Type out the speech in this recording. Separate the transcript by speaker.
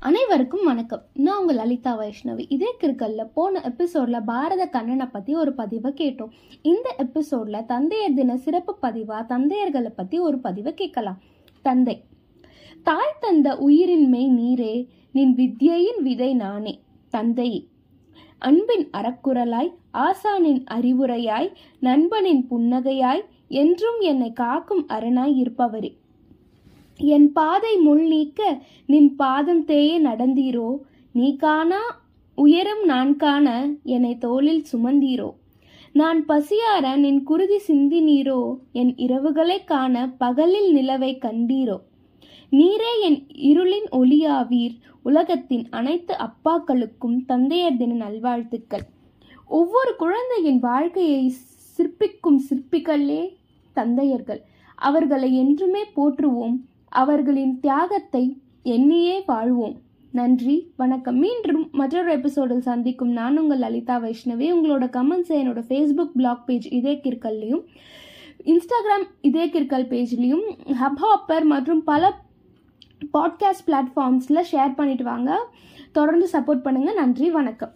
Speaker 1: அனைவருக்கும் வணக்கம். நான் உங்கள் லலிதா வைஷ்ணவி. இதே கிருக்கல்ல போன எபிசோட்ல பாரத கண்ணனை பத்தி ஒரு பதிவை கேட்டோம். இந்த எபிசோட்ல தந்தையர் தின சிறப்பு பதிவா தந்தையர்களை பத்தி ஒரு பதிவை கேட்கலாம். தந்தை தாய் தந்த உயிரின் மெய் நீரே நின் வித்யையின் விதை நானே. தந்தையே அன்பின் அறக்குரலாய் ஆசானின் அறிவுரையாய் நண்பனின் புன்னகையாய் என்றும் என்னை காக்கும் அரணாய் இருப்பவரே. என் பாதை முள் நீக்க நின் பாதம் தேய நடந்தீரோ? நீ காணா உயரம் நான் காண என்னை தோளில் சுமந்தீரோ? நான் பசியார நின் குருதி சிந்தினீரோ? என் இரவுகளைக் காண பகலில் நிலவை கண்டீரோ? நீரே என் இருளின் ஒளியாவீர் உலகத்தின் அனைத்து அப்பாக்களுக்கும் தந்தையர் தின நல்வாழ்த்துக்கள். ஒவ்வொரு குழந்தையின் வாழ்க்கையை சிற்பிக்கும் சிற்பிகளே தந்தையர்கள். அவர்களை என்றுமே போற்றுவோம். அவர்களின் தியாகத்தை எண்ணியே வாழ்வோம். நன்றி வணக்கம். மீண்டும் மற்றொரு எபிசோடில் சந்திக்கும் நான் உங்கள் லலிதா வைஷ்ணவி. உங்களோட கமெண்ட்ஸை என்னோட ஃபேஸ்புக் பிளாக் பேஜ் இதே கிற்கல்லையும் இன்ஸ்டாகிராம் இதே கிற்கல் பேஜ்லேயும் ஹப்ஹாப்பர் மற்றும் பல பாட்காஸ்ட் பிளாட்ஃபார்ம்ஸில் ஷேர் பண்ணிட்டு வாங்க. தொடர்ந்து சப்போர்ட் பண்ணுங்கள் நன்றி வணக்கம்.